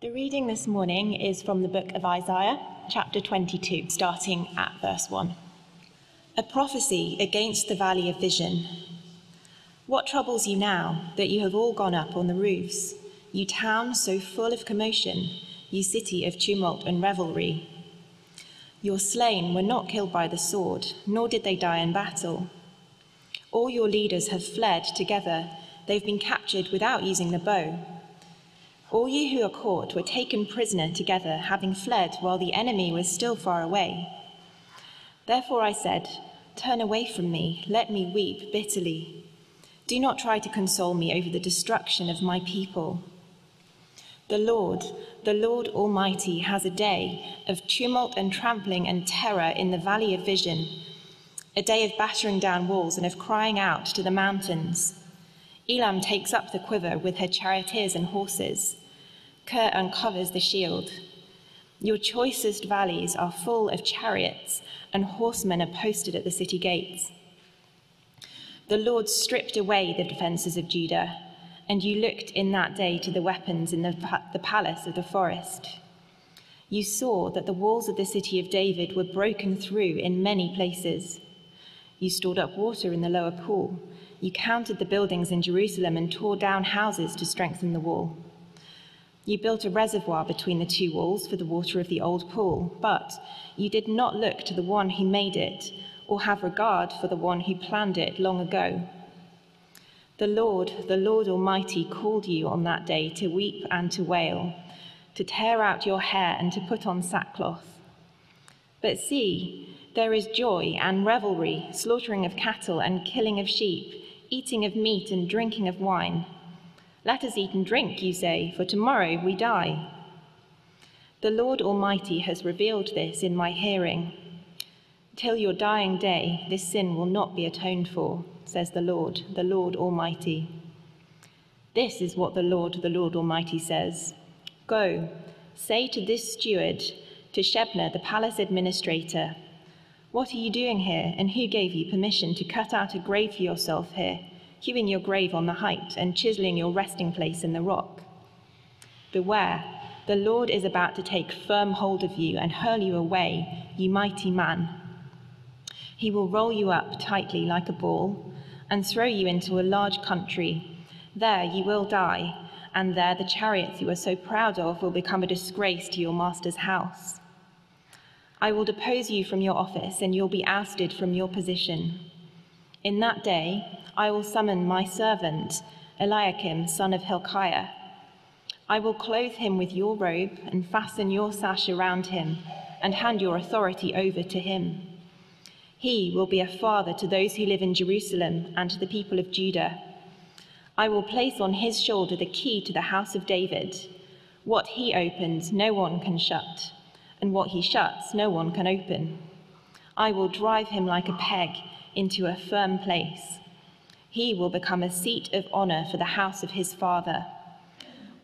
The reading this morning is from the book of Isaiah, chapter 22, starting at verse 1. A prophecy against the valley of vision. What troubles you now that you have all gone up on the roofs, you town so full of commotion, you city of tumult and revelry? Your slain were not killed by the sword, nor did they die in battle. All your leaders have fled together, they've been captured without using the bow. All you who are caught were taken prisoner together, having fled while the enemy was still far away. Therefore I said, Turn away from me, let me weep bitterly. Do not try to console me over the destruction of my people. The Lord, the Lord Almighty, has a day of tumult and trampling and terror in the valley of vision, a day of battering down walls and of crying out to the mountains. Elam takes up the quiver with her charioteers and horses. Kir uncovers the shield. Your choicest valleys are full of chariots, and horsemen are posted at the city gates. The Lord stripped away the defences of Judah, and you looked in that day to the weapons in the, the palace of the forest. You saw that the walls of the city of David were broken through in many places. You stored up water in the lower pool. You counted the buildings in Jerusalem and tore down houses to strengthen the wall. You built a reservoir between the two walls for the water of the old pool, but you did not look to the one who made it or have regard for the one who planned it long ago. The Lord, the Lord Almighty, called you on that day to weep and to wail, to tear out your hair and to put on sackcloth. But see, there is joy and revelry, slaughtering of cattle and killing of sheep, eating of meat and drinking of wine let us eat and drink, you say, for tomorrow we die. The Lord Almighty has revealed this in my hearing. Till your dying day, this sin will not be atoned for, says the Lord, the Lord Almighty. This is what the Lord, the Lord Almighty says Go, say to this steward, to Shebna, the palace administrator, What are you doing here, and who gave you permission to cut out a grave for yourself here? Hewing your grave on the height and chiseling your resting place in the rock. Beware, the Lord is about to take firm hold of you and hurl you away, you mighty man. He will roll you up tightly like a ball and throw you into a large country. There you will die, and there the chariots you are so proud of will become a disgrace to your master's house. I will depose you from your office, and you'll be ousted from your position. In that day, I will summon my servant, Eliakim, son of Hilkiah. I will clothe him with your robe and fasten your sash around him and hand your authority over to him. He will be a father to those who live in Jerusalem and to the people of Judah. I will place on his shoulder the key to the house of David. What he opens, no one can shut, and what he shuts, no one can open. I will drive him like a peg into a firm place. He will become a seat of honor for the house of his father.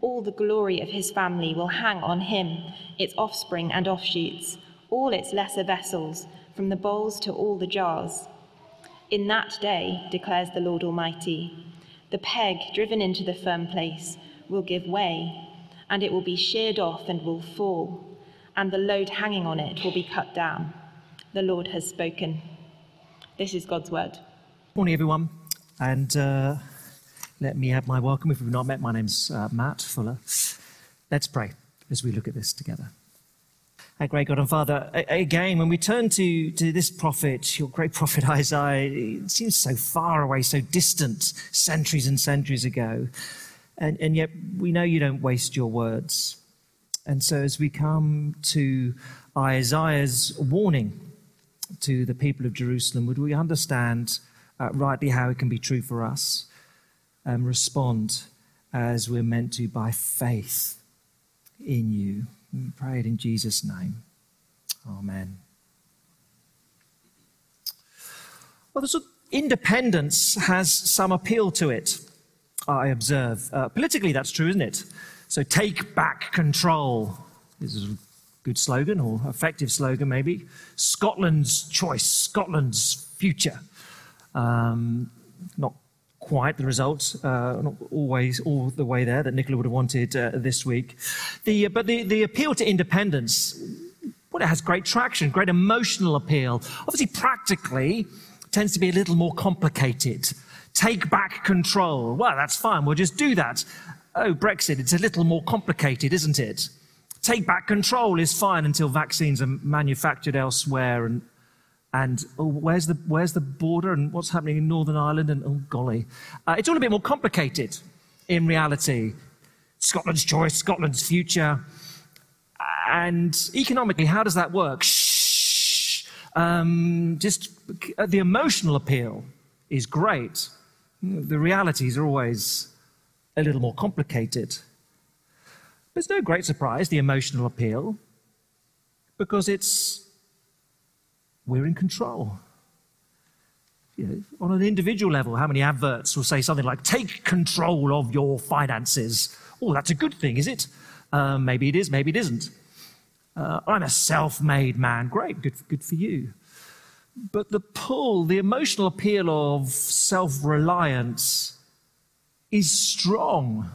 All the glory of his family will hang on him, its offspring and offshoots, all its lesser vessels, from the bowls to all the jars. In that day, declares the Lord Almighty, the peg driven into the firm place will give way, and it will be sheared off and will fall, and the load hanging on it will be cut down. The Lord has spoken. This is God's word. Morning, everyone. And uh, let me have my welcome. If we've not met, my name's uh, Matt Fuller. Let's pray as we look at this together. Our great God and Father, again, when we turn to, to this prophet, your great prophet Isaiah, it seems so far away, so distant, centuries and centuries ago. And, and yet we know you don't waste your words. And so as we come to Isaiah's warning to the people of Jerusalem, would we understand uh, rightly how it can be true for us and respond as we're meant to by faith in you. We pray it in Jesus' name. Amen. Well, of independence has some appeal to it, I observe. Uh, politically, that's true, isn't it? So take back control This is a good slogan or effective slogan, maybe. Scotland's choice, Scotland's future. Um, not quite the results, uh, not always all the way there that Nicola would have wanted uh, this week. The, but the, the appeal to independence, well, it has great traction, great emotional appeal. Obviously, practically, tends to be a little more complicated. Take back control. Well, that's fine. We'll just do that. Oh, Brexit, it's a little more complicated, isn't it? Take back control is fine until vaccines are manufactured elsewhere and and oh, where's the where's the border and what's happening in Northern Ireland and oh golly, uh, it's all a bit more complicated in reality. Scotland's choice, Scotland's future, and economically, how does that work? Shh. Um, just uh, the emotional appeal is great. The realities are always a little more complicated. There's no great surprise, the emotional appeal, because it's we're in control. You know, on an individual level, how many adverts will say something like, take control of your finances? Oh, that's a good thing, is it? Uh, maybe it is, maybe it isn't. Uh, I'm a self made man. Great, good, good for you. But the pull, the emotional appeal of self reliance is strong.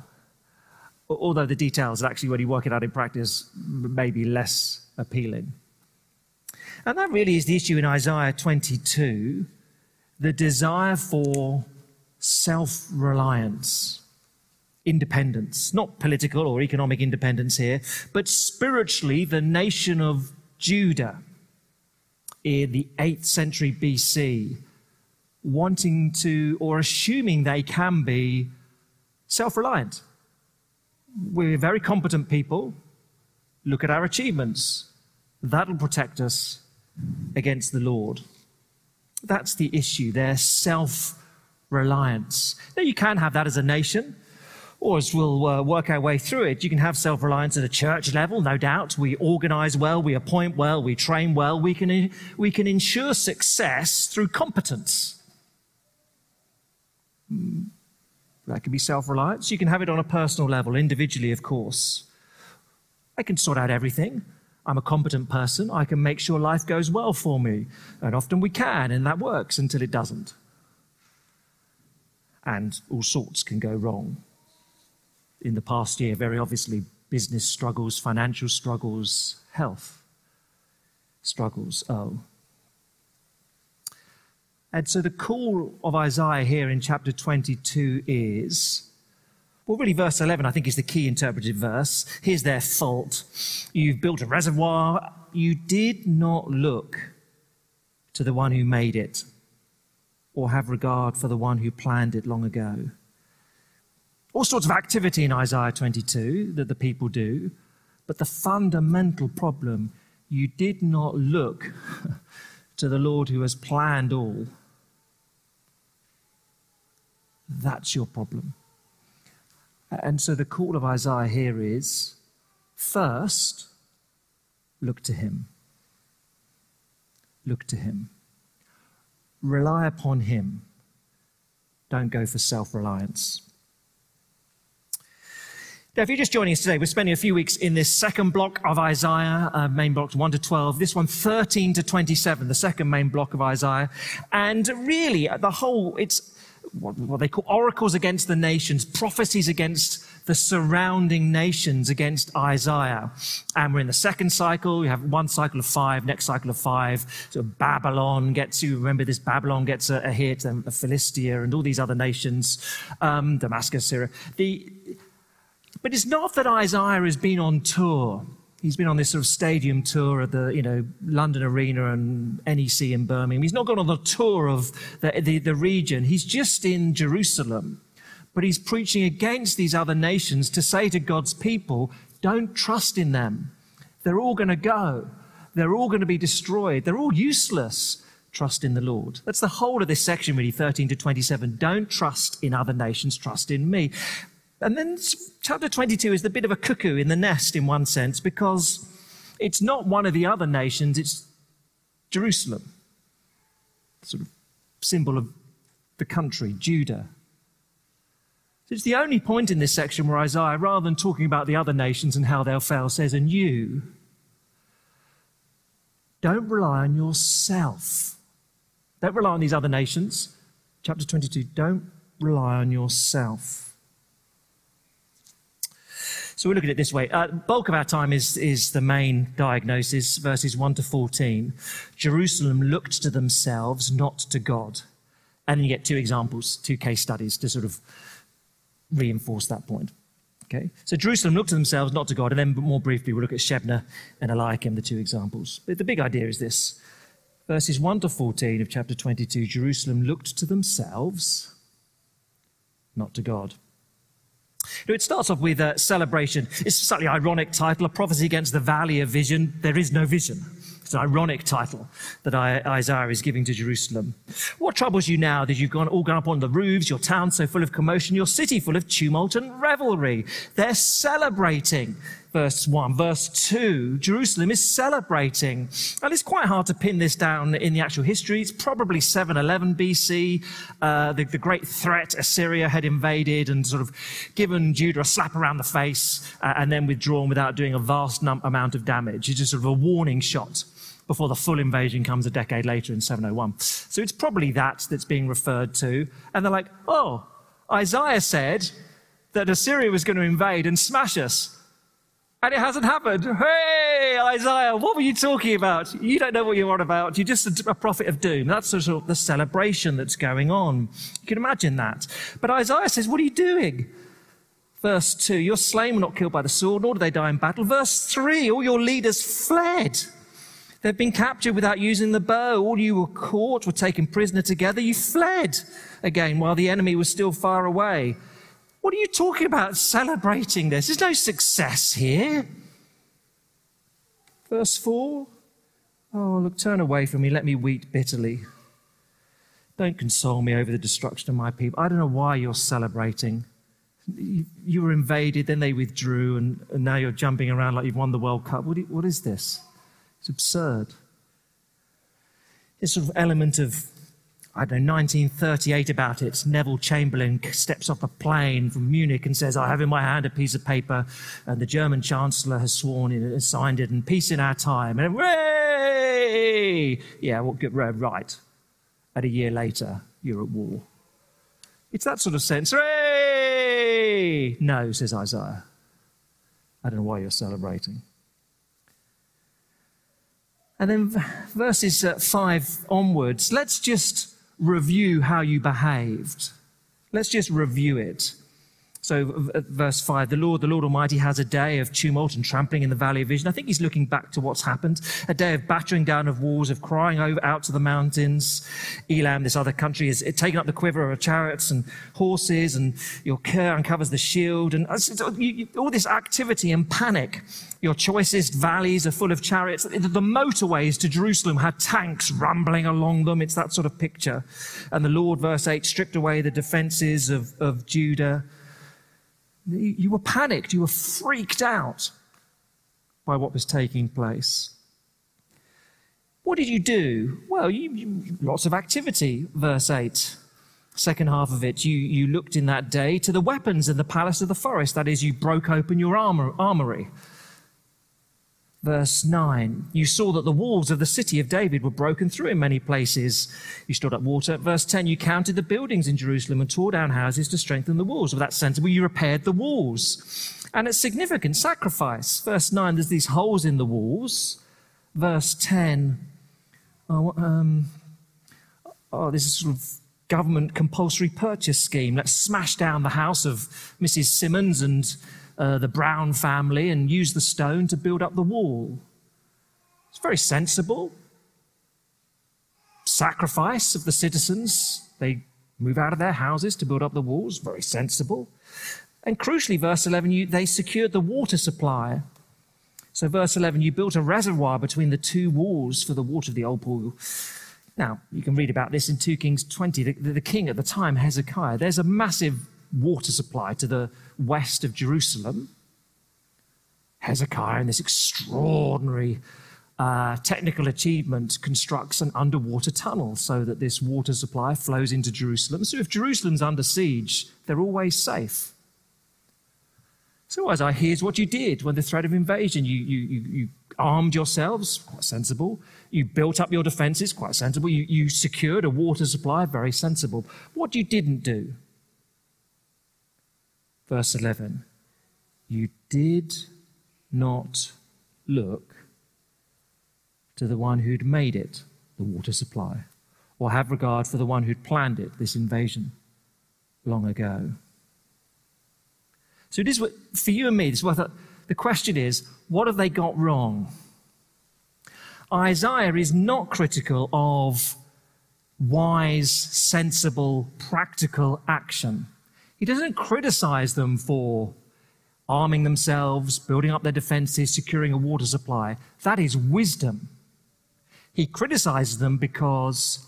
Although the details, actually, when you work it out in practice, may be less appealing. And that really is the issue in Isaiah 22 the desire for self reliance, independence, not political or economic independence here, but spiritually, the nation of Judah in the 8th century BC, wanting to or assuming they can be self reliant. We're very competent people. Look at our achievements. That'll protect us against the Lord. That's the issue, their self reliance. Now, you can have that as a nation, or as we'll uh, work our way through it, you can have self reliance at a church level, no doubt. We organize well, we appoint well, we train well, we can, we can ensure success through competence. Hmm. That can be self reliance. You can have it on a personal level, individually, of course. I can sort out everything. I'm a competent person. I can make sure life goes well for me. And often we can, and that works until it doesn't. And all sorts can go wrong. In the past year, very obviously, business struggles, financial struggles, health struggles. Oh. And so the call of Isaiah here in chapter 22 is well, really, verse 11, I think, is the key interpreted verse. Here's their fault. You've built a reservoir. You did not look to the one who made it or have regard for the one who planned it long ago. All sorts of activity in Isaiah 22 that the people do, but the fundamental problem you did not look to the Lord who has planned all. That's your problem. And so the call of Isaiah here is first, look to him. Look to him. Rely upon him. Don't go for self reliance. Now, if you're just joining us today, we're spending a few weeks in this second block of Isaiah, uh, main blocks 1 to 12, this one 13 to 27, the second main block of Isaiah. And really, the whole, it's, what, what they call oracles against the nations, prophecies against the surrounding nations against Isaiah. And we're in the second cycle. We have one cycle of five, next cycle of five. So Babylon gets you, remember this, Babylon gets a, a hit, and Philistia and all these other nations, um, Damascus, Syria. The, but it's not that Isaiah has been on tour. He's been on this sort of stadium tour at the, you know, London Arena and NEC in Birmingham. He's not gone on the tour of the, the, the region. He's just in Jerusalem. But he's preaching against these other nations to say to God's people, don't trust in them. They're all going to go. They're all going to be destroyed. They're all useless. Trust in the Lord. That's the whole of this section, really, 13 to 27. Don't trust in other nations, trust in me. And then chapter 22 is the bit of a cuckoo in the nest in one sense because it's not one of the other nations, it's Jerusalem, sort of symbol of the country, Judah. It's the only point in this section where Isaiah, rather than talking about the other nations and how they'll fail, says, And you, don't rely on yourself. Don't rely on these other nations. Chapter 22, don't rely on yourself. So we look at it this way. Uh, bulk of our time is, is the main diagnosis, verses 1 to 14. Jerusalem looked to themselves, not to God. And then you get two examples, two case studies to sort of reinforce that point. Okay? So Jerusalem looked to themselves, not to God. And then more briefly, we'll look at Shebna and Eliakim, the two examples. But the big idea is this. Verses 1 to 14 of chapter 22 Jerusalem looked to themselves, not to God. It starts off with a celebration. It's a slightly ironic title, a prophecy against the valley of vision. There is no vision. It's an ironic title that Isaiah is giving to Jerusalem. What troubles you now that you've gone, all gone up on the roofs, your town so full of commotion, your city full of tumult and revelry? They're celebrating. Verse 1. Verse 2, Jerusalem is celebrating. And it's quite hard to pin this down in the actual history. It's probably 711 BC. Uh, the, the great threat, Assyria had invaded and sort of given Judah a slap around the face uh, and then withdrawn without doing a vast num- amount of damage. It's just sort of a warning shot before the full invasion comes a decade later in 701. So it's probably that that's being referred to. And they're like, oh, Isaiah said that Assyria was going to invade and smash us. And it hasn't happened. Hey, Isaiah, what were you talking about? You don't know what you're on about. You're just a, prophet of doom. That's sort of the celebration that's going on. You can imagine that. But Isaiah says, what are you doing? Verse 2, your slain were not killed by the sword, nor did they die in battle. Verse 3, all your leaders fled. They've been captured without using the bow. All you were caught were taken prisoner together. You fled again while the enemy was still far away. What are you talking about celebrating this? There's no success here. Verse 4 Oh, look, turn away from me. Let me weep bitterly. Don't console me over the destruction of my people. I don't know why you're celebrating. You, were invaded, then they withdrew, and, now you're jumping around like you've won the World Cup. What is this? It's absurd. This sort of element of, I don't know, 1938 about it. Neville Chamberlain steps off a plane from Munich and says, I have in my hand a piece of paper, and the German Chancellor has sworn it, has signed it, and peace in our time. And hooray! Yeah, well, right. And a year later, you're at war. It's that sort of sense. Hooray! No, says Isaiah. I don't know why you're celebrating. And then verses uh, 5 onwards, let's just review how you behaved. Let's just review it. So, verse 5 the Lord, the Lord Almighty, has a day of tumult and trampling in the valley of vision. I think he's looking back to what's happened. A day of battering down of walls, of crying over, out to the mountains. Elam, this other country, is taking up the quiver of chariots and horses, and your care uncovers the shield, and uh, all this activity and panic. Your choicest valleys are full of chariots. The motorways to Jerusalem had tanks rumbling along them. It's that sort of picture. And the Lord, verse 8, stripped away the defenses of, of Judah you were panicked, you were freaked out by what was taking place. What did you do? Well, you, you, lots of activity, verse 8. Second half of it, you, you looked in that day to the weapons in the palace of the forest. That is, you broke open your armor, armory. Verse 9, you saw that the walls of the city of David were broken through in many places. You stored up water. Verse 10, you counted the buildings in Jerusalem and tore down houses to strengthen the walls. Well, that's. Well, you repaired the walls. And it's significant sacrifice. Verse 9, there's these holes in the walls. Verse 10, oh, um, oh this is sort of government compulsory purchase scheme. Let's smash down the house of Mrs. Simmons and uh, the Brown family and use the stone to build up the wall. It's very sensible. Sacrifice of the citizens. They move out of their houses to build up the walls. Very sensible. And crucially, verse 11, you, they secured the water supply. So, verse 11, you built a reservoir between the two walls for the water of the old pool. Now, you can read about this in 2 Kings 20. The, the, the king at the time, Hezekiah, there's a massive water supply to the west of Jerusalem. Hezekiah, in this extraordinary uh, technical achievement, constructs an underwater tunnel so that this water supply flows into Jerusalem. So if Jerusalem's under siege, they're always safe. So, as I here's what you did when the threat of invasion. You, you, you, you armed yourselves, quite sensible. You built up your defenses, quite sensible. You, you secured a water supply, very sensible. What you didn't do Verse 11 You did not look to the one who'd made it, the water supply, or have regard for the one who'd planned it, this invasion, long ago. So, this what, for you and me, this is I the question is what have they got wrong? Isaiah is not critical of wise, sensible, practical action. He doesn't criticize them for arming themselves, building up their defenses, securing a water supply. That is wisdom. He criticizes them because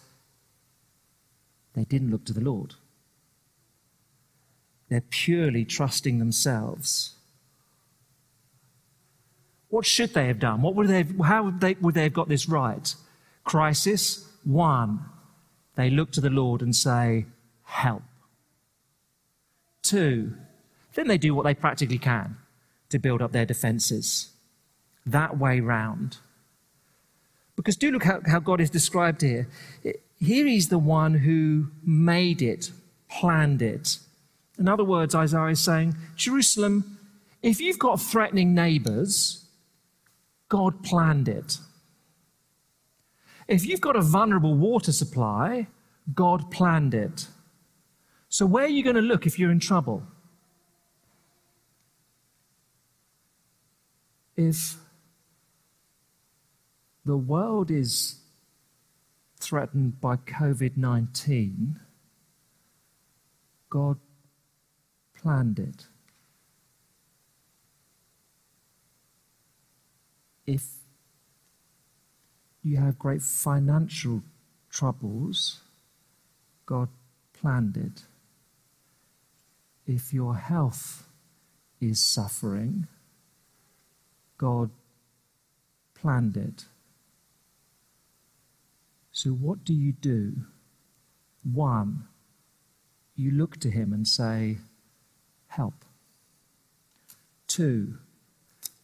they didn't look to the Lord. They're purely trusting themselves. What should they have done? What would they have, how would they, would they have got this right? Crisis one, they look to the Lord and say, Help. Two, then they do what they practically can to build up their defenses. That way round. Because do look how, how God is described here. Here he's the one who made it, planned it. In other words, Isaiah is saying, Jerusalem, if you've got threatening neighbors, God planned it. If you've got a vulnerable water supply, God planned it. So, where are you going to look if you're in trouble? If the world is threatened by COVID 19, God planned it. If you have great financial troubles, God planned it. If your health is suffering, God planned it. So, what do you do? One, you look to Him and say, Help. Two,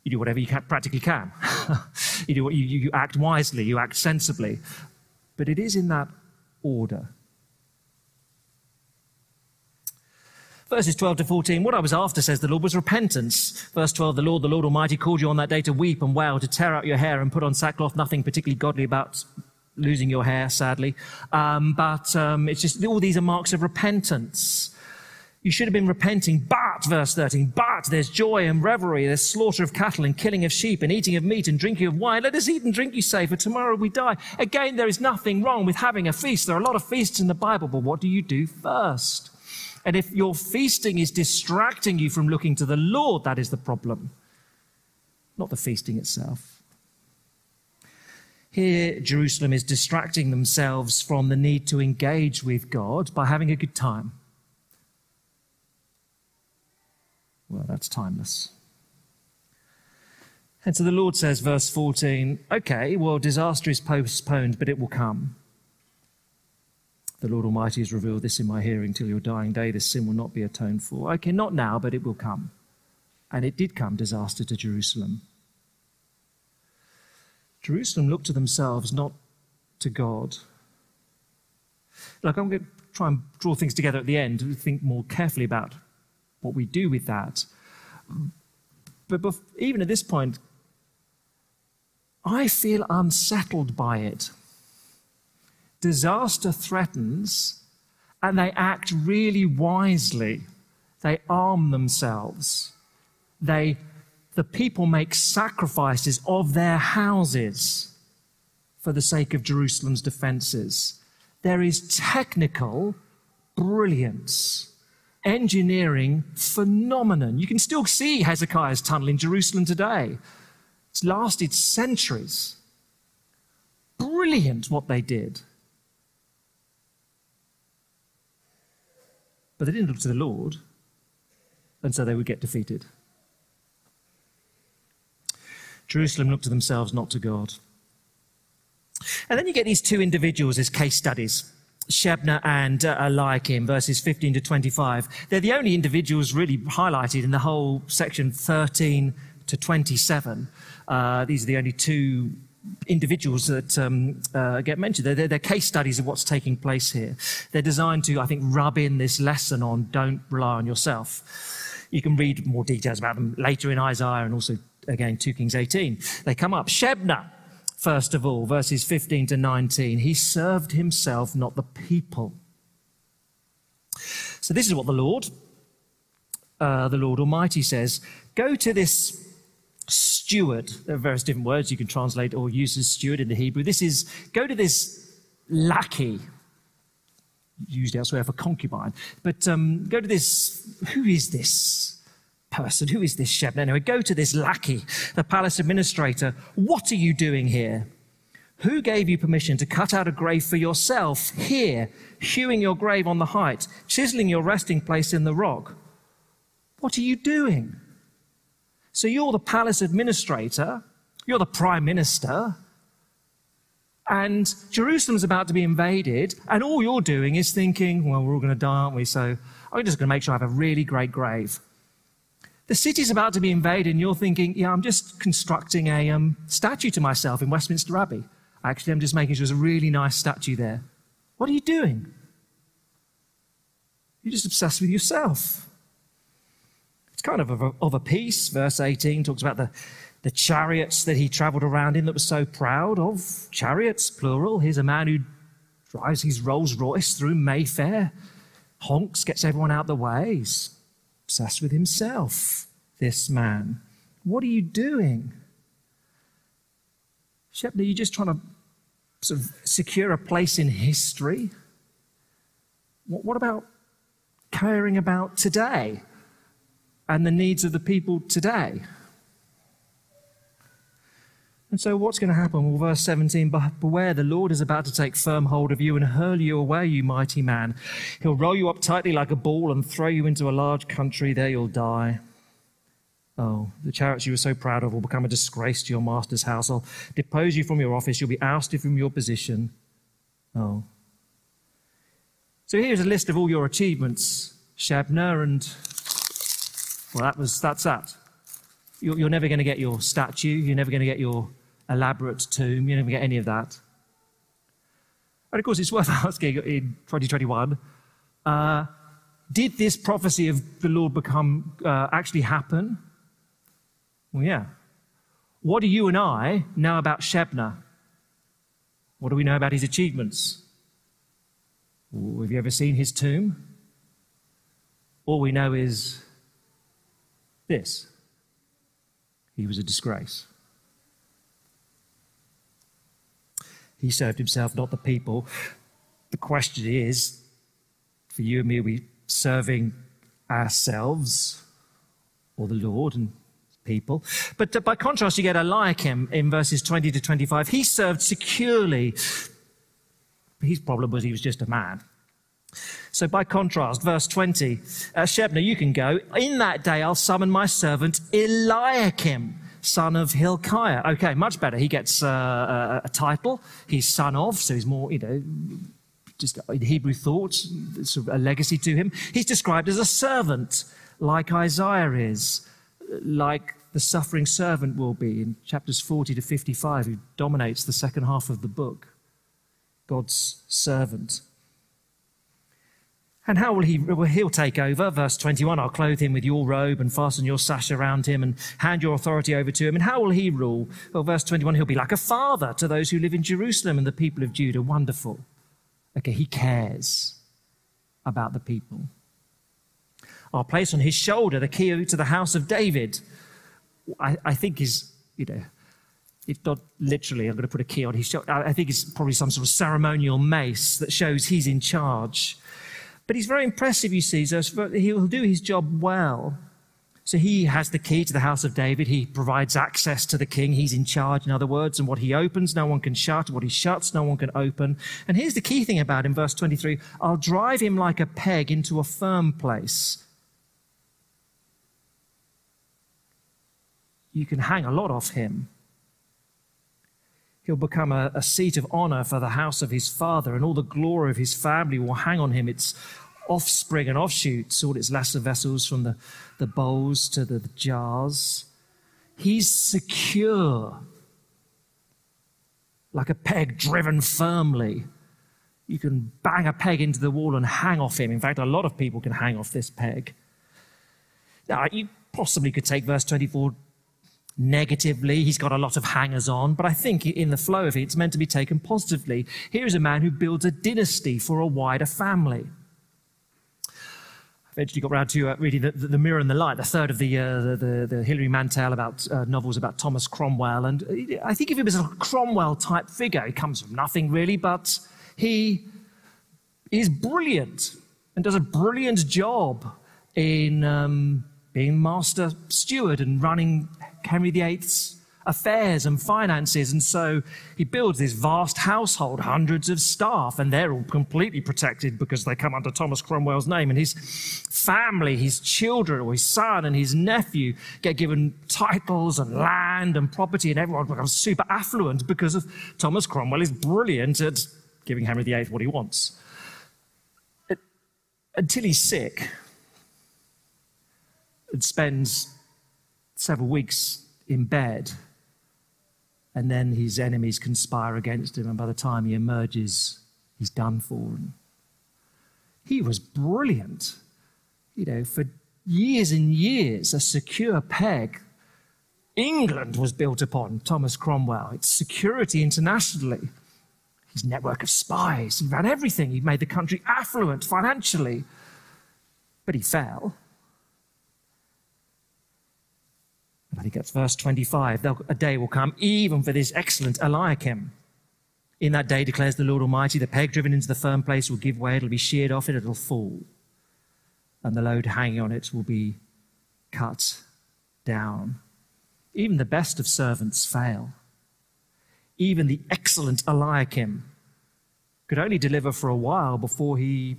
you do whatever you can, practically can. you, do what you, you act wisely, you act sensibly. But it is in that order. Verses 12 to 14, what I was after, says the Lord, was repentance. Verse 12, the Lord, the Lord Almighty, called you on that day to weep and wail, to tear out your hair and put on sackcloth, nothing particularly godly about losing your hair, sadly. Um, but um, it's just all these are marks of repentance. You should have been repenting, but, verse 13, but there's joy and revelry, there's slaughter of cattle and killing of sheep and eating of meat and drinking of wine. Let us eat and drink, you say, for tomorrow we die. Again, there is nothing wrong with having a feast. There are a lot of feasts in the Bible, but what do you do first? And if your feasting is distracting you from looking to the Lord, that is the problem, not the feasting itself. Here, Jerusalem is distracting themselves from the need to engage with God by having a good time. Well, that's timeless. And so the Lord says, verse 14, okay, well, disaster is postponed, but it will come. The Lord Almighty has revealed this in my hearing till your dying day. This sin will not be atoned for. Okay, not now, but it will come. And it did come, disaster to Jerusalem. Jerusalem looked to themselves, not to God. Like, I'm going to try and draw things together at the end to think more carefully about what we do with that. But even at this point, I feel unsettled by it disaster threatens and they act really wisely. They arm themselves. They, the people make sacrifices of their houses for the sake of Jerusalem's defenses. There is technical brilliance, engineering phenomenon. You can still see Hezekiah's tunnel in Jerusalem today. It's lasted centuries. Brilliant what they did. But they didn't look to the Lord, and so they would get defeated. Jerusalem looked to themselves, not to God. And then you get these two individuals as case studies. Shebna and uh, Eliakim, verses 15 to 25. They're the only individuals really highlighted in the whole section 13 to 27. Uh, these are the only two individuals that um, uh, get mentioned. They're, they're, case studies of what's taking place here. They're designed to, I think, rub in this lesson on don't rely on yourself. You can read more details about them later in Isaiah and also, again, 2 Kings 18. They come up. Shebna, first of all, verses 15 to 19. He served himself, not the people. So this is what the Lord, uh, the Lord Almighty says Go to this steward. There are various different words you can translate or use as steward in the Hebrew. This is go to this lackey, used elsewhere for concubine. But um, go to this, who is this person? Who is this Shebna? Anyway, go to this lackey, the palace administrator. What are you doing here? Who gave you permission to cut out a grave for yourself here, hewing your grave on the height, chiseling your resting place in the rock? What are you doing? So you're the palace administrator, you're the prime minister, and Jerusalem's about to be invaded, and all you're doing is thinking, well, we're all going to die, aren't we? So I'm just going to make sure I have a really great grave. The city's about to be invaded, and you're thinking, yeah, I'm just constructing a um, statue to myself in Westminster Abbey. Actually, I'm just making sure there's a really nice statue there. What are you doing? You're just obsessed with yourself. It's kind of a, of a piece. Verse 18 talks about the, the chariots that he traveled around in that was so proud of. Chariots, plural. Here's a man who drives his Rolls Royce through Mayfair, honks, gets everyone out the way. He's obsessed with himself, this man. What are you doing? Shebna, are you just trying to sort of secure a place in history? What, what about caring about today? And the needs of the people today. And so, what's going to happen? Well, verse 17 beware, the Lord is about to take firm hold of you and hurl you away, you mighty man. He'll roll you up tightly like a ball and throw you into a large country. There you'll die. Oh, the chariots you were so proud of will become a disgrace to your master's house. I'll depose you from your office. You'll be ousted from your position. Oh. So here's a list of all your achievements, Shebna, and well, that was, that's that. You're, you're never going to get your statue. You're never going to get your elaborate tomb. You're never going to get any of that. And of course, it's worth asking in 2021 uh, did this prophecy of the Lord become uh, actually happen? Well, yeah. What do you and I know about Shebna? What do we know about his achievements? have you ever seen his tomb? All we know is this he was a disgrace. He served himself, not the people. The question is for you and me, are we serving ourselves or the Lord and people? But uh, by contrast, you get Eliakim in verses 20 to 25. He served securely. His problem was he was just a man. So, by contrast, verse 20, uh, Shebna, you can go. In that day, I'll summon my servant Eliakim, son of Hilkiah. Okay, much better. He gets uh, a, a, title. He's son of, so he's more, you know, just in Hebrew thought, sort of a legacy to him. He's described as a servant, like Isaiah is, like the suffering servant will be in chapters 40 to 55, who dominates the second half of the book. God's servant. And how will he? Well, he'll take over. Verse 21 I'll clothe him with your robe and fasten your sash around him and hand your authority over to him. And how will he rule? Well, verse 21 He'll be like a father to those who live in Jerusalem and the people of Judah. Wonderful. Okay, he cares about the people. I'll place on his shoulder the key to the house of David. I, I think is, you know, if not literally, I'm going to put a key on his shoulder. I think it's probably some sort of ceremonial mace that shows he's in charge. But he's very impressive, you see. So he'll do his job well. So he has the key to the house of David. He provides access to the king. He's in charge, in other words. And what he opens, no one can shut. What he shuts, no one can open. And here's the key thing about him, verse 23 I'll drive him like a peg into a firm place. You can hang a lot off him. He'll become a, a seat of honor for the house of his father, and all the glory of his family will hang on him. Its offspring and offshoots, all its lesser vessels from the, the bowls to the, the jars. He's secure, like a peg driven firmly. You can bang a peg into the wall and hang off him. In fact, a lot of people can hang off this peg. Now, you possibly could take verse 24 negatively. He's got a lot of hangers on, but I think in the flow of it, it's meant to be taken positively. Here is a man who builds a dynasty for a wider family. I Eventually got around to uh, reading the, the, Mirror and the Light, the third of the, uh, the, the, Hilary Mantel about uh, novels about Thomas Cromwell. And I think of him as a Cromwell type figure. He comes from nothing really, but he is brilliant and does a brilliant job in um, being master steward and running Henry VIII's affairs and finances. And so he builds this vast household, hundreds of staff, and they're all completely protected because they come under Thomas Cromwell's name. And his family, his children, or his son and his nephew get given titles and land and property, and everyone becomes super affluent because of Thomas Cromwell is brilliant at giving Henry VIII what he wants. Until he's sick and spends several weeks in bed, and then his enemies conspire against him, and by the time he emerges, he's done for. He was brilliant, you know, for years and years, a secure peg. England was built upon Thomas Cromwell, its security internationally, his network of spies. He ran everything. He made the country affluent financially. But he fell. I think that's verse 25. A day will come even for this excellent Eliakim. In that day, declares the Lord Almighty, the peg driven into the firm place will give way, it'll be sheared off, it, it'll fall. And the load hanging on it will be cut down. Even the best of servants fail. Even the excellent Eliakim could only deliver for a while before he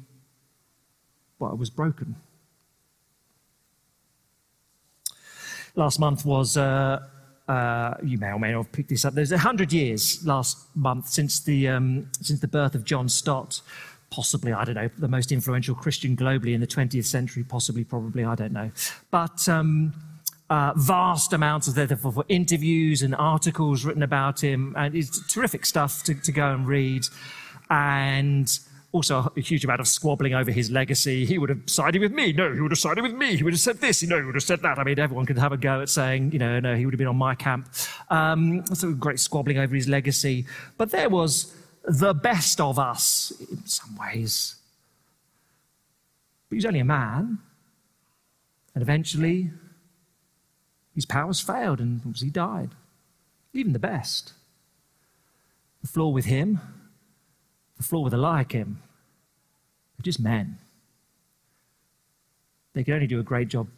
well, was broken. Last month was, uh, uh, you may or may not have picked this up, there's 100 years last month since the, um, since the birth of John Stott. Possibly, I don't know, the most influential Christian globally in the 20th century, possibly, probably, I don't know. But um, uh, vast amounts of the, for interviews and articles written about him, and it's terrific stuff to, to go and read. And also a huge amount of squabbling over his legacy. He would have sided with me. No, he would have sided with me. He would have said this. No, he would have said that. I mean, everyone could have a go at saying, you know, no, he would have been on my camp. Um, so great squabbling over his legacy. But there was the best of us in some ways. But he was only a man. And eventually, his powers failed and he died. Even the best. The flaw with him the flaw with Eliakim. They're just men. They can only do a great job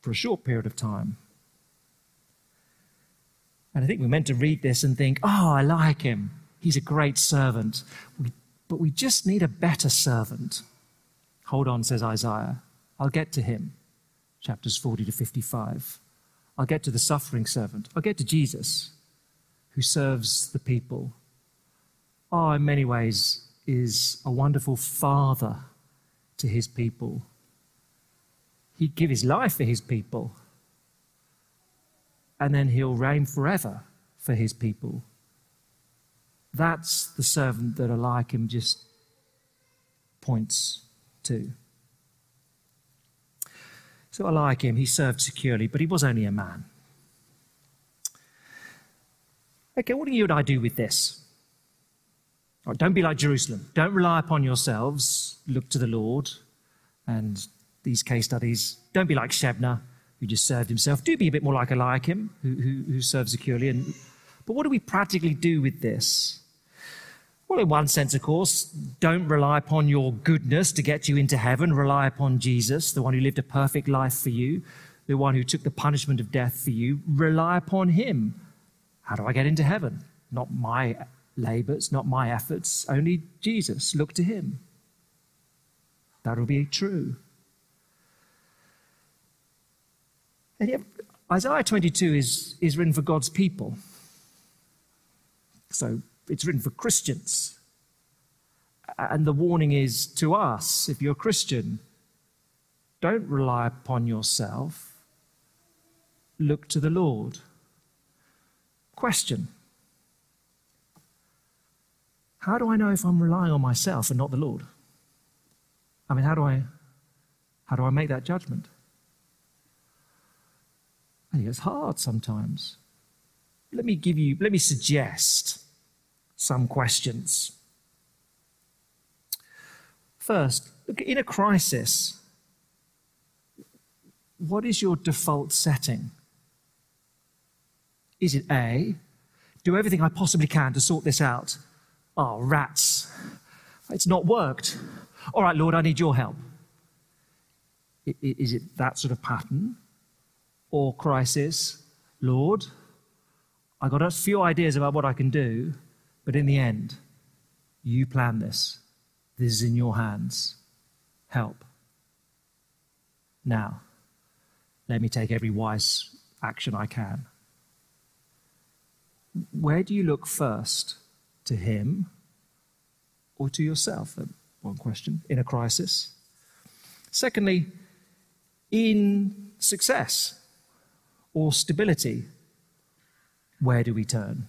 for a short period of time. And I think we're meant to read this and think, oh, I like him. He's a great servant. but we just need a better servant. Hold on, says Isaiah. I'll get to him. Chapters 40 to 55. I'll get to the suffering servant. I'll get to Jesus, who serves the people oh, in many ways, is a wonderful father to his people. He'd give his life for his people, and then he'll reign forever for his people. That's the servant that Eliakim just points to. So Eliakim, he served securely, but he was only a man. Okay, what do you and I do with this? Right, don't be like Jerusalem. Don't rely upon yourselves. Look to the Lord. And these case studies, don't be like Shebna, who just served himself. Do be a bit more like Eliakim, who, who, who securely. And, but what do we practically do with this? Well, in one sense, of course, don't rely upon your goodness to get you into heaven. Rely upon Jesus, the one who lived a perfect life for you, the one who took the punishment of death for you. Rely upon him. How do I get into heaven? Not my labors, not my efforts, only Jesus. Look to him. That'll be true. And yet, Isaiah 22 is, is written for God's people. So it's written for Christians. And the warning is to us if you're a Christian, don't rely upon yourself, look to the Lord. Question how do I know if I'm relying on myself and not the Lord? I mean, how do I, how do I make that judgment? I think it's hard sometimes. Let me give you, let me suggest some questions. First, look, in a crisis, what is your default setting? Is it A, do everything I possibly can to sort this out? Oh, rats. It's not worked. All right, Lord, I need your help. Is it that sort of pattern? Or crisis? Lord, I got a few ideas about what I can do, but in the end, you plan this. This is in your hands. Help. Now, let me take every wise action I can. Where do you look first? To Him or to yourself? One question in a crisis. Secondly, in success or stability, where do we turn?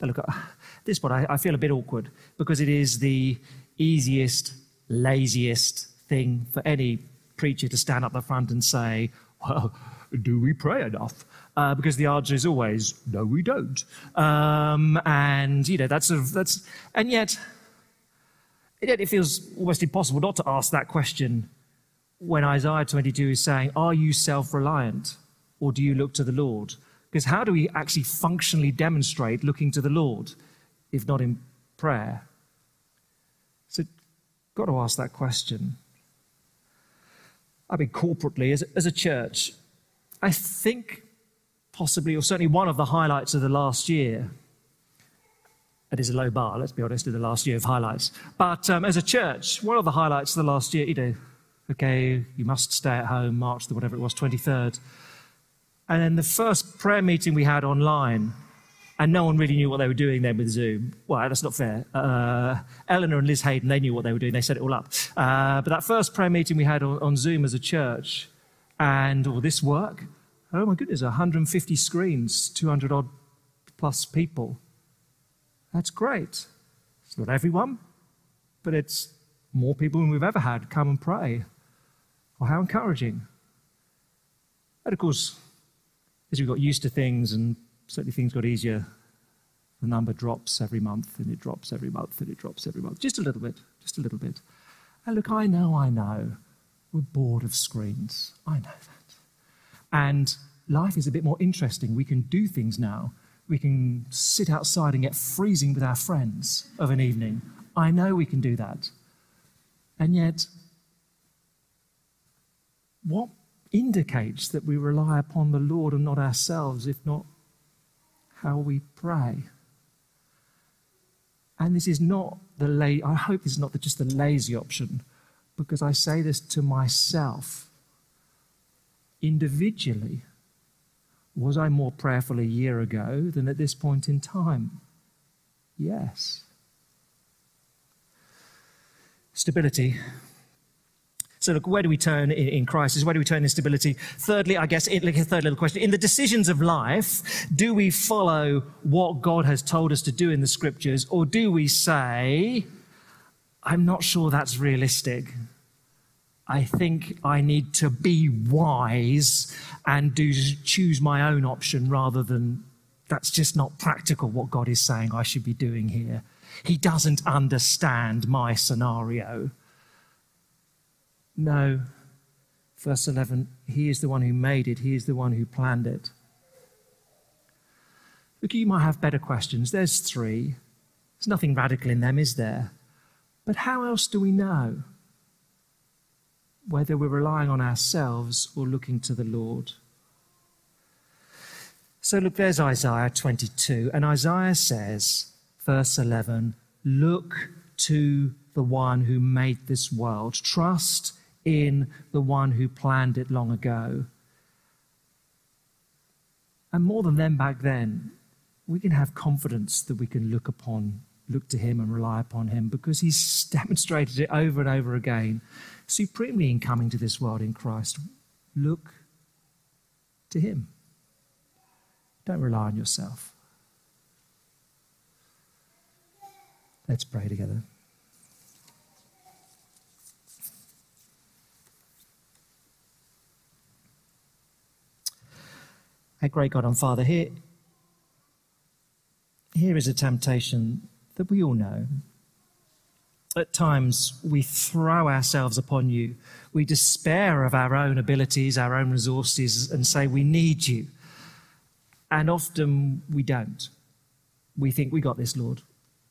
Now, look, at this part I, I feel a bit awkward because it is the easiest, laziest thing for any preacher to stand up the front and say, Well, do we pray enough? Uh, because the answer is always, No, we don't. Um, and, you know, that's, sort of, that's, and yet, yet it feels almost impossible not to ask that question when Isaiah 22 is saying, Are you self reliant or do you look to the Lord? Because how do we actually functionally demonstrate looking to the Lord if not in prayer? So, got to ask that question. I mean, corporately, as, as a church, I think possibly, or certainly one of the highlights of the last year, it is a low bar, let's be honest, in the last year of highlights. But um, as a church, one of the highlights of the last year, you know, okay, you must stay at home, March the whatever it was, 23rd. And then the first prayer meeting we had online, and no one really knew what they were doing then with Zoom. Well, that's not fair. Uh, Eleanor and Liz Hayden, they knew what they were doing. They set it all up. Uh, but that first prayer meeting we had on, on Zoom as a church, and all this work, oh my goodness, 150 screens, 200 odd plus people. That's great. It's not everyone, but it's more people than we've ever had come and pray. Well, how encouraging. And of course, as we got used to things and certainly things got easier, the number drops every month and it drops every month and it drops every month. Just a little bit, just a little bit. And look, I know, I know, we're bored of screens. I know that. And life is a bit more interesting. We can do things now. We can sit outside and get freezing with our friends of an evening. I know we can do that. And yet, what indicates that we rely upon the Lord and not ourselves, if not how we pray? And this is not the la- I hope this is not the, just the lazy option, because I say this to myself individually. Was I more prayerful a year ago than at this point in time? Yes. Stability so, look, where do we turn in, in crisis? Where do we turn in stability? Thirdly, I guess, like a third little question. In the decisions of life, do we follow what God has told us to do in the scriptures, or do we say, I'm not sure that's realistic? I think I need to be wise and do choose my own option rather than that's just not practical what God is saying I should be doing here. He doesn't understand my scenario. No. Verse 11, He is the one who made it, He is the one who planned it. Look, you might have better questions. There's three. There's nothing radical in them, is there? But how else do we know whether we're relying on ourselves or looking to the Lord? So, look, there's Isaiah 22, and Isaiah says, verse 11, Look to the one who made this world. Trust in the one who planned it long ago. And more than them back then, we can have confidence that we can look upon, look to him and rely upon him because he's demonstrated it over and over again, supremely in coming to this world in Christ. Look to him. Don't rely on yourself. Let's pray together. Our great God and Father, here, here is a temptation that we all know. At times, we throw ourselves upon you. We despair of our own abilities, our own resources, and say, We need you. And often we don't. We think, We got this, Lord.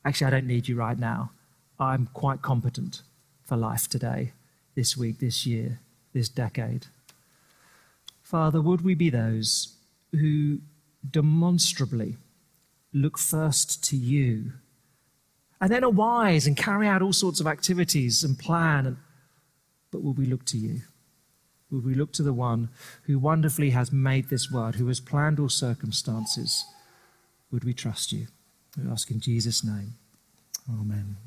Actually, I don't need you right now. I'm quite competent for life today, this week, this year, this decade. Father, would we be those who demonstrably look first to you and then are wise and carry out all sorts of activities and plan, and, but will we look to you? Will we look to the one who wonderfully has made this world, who has planned all circumstances? Would we trust you? We ask in Jesus' name. Amen.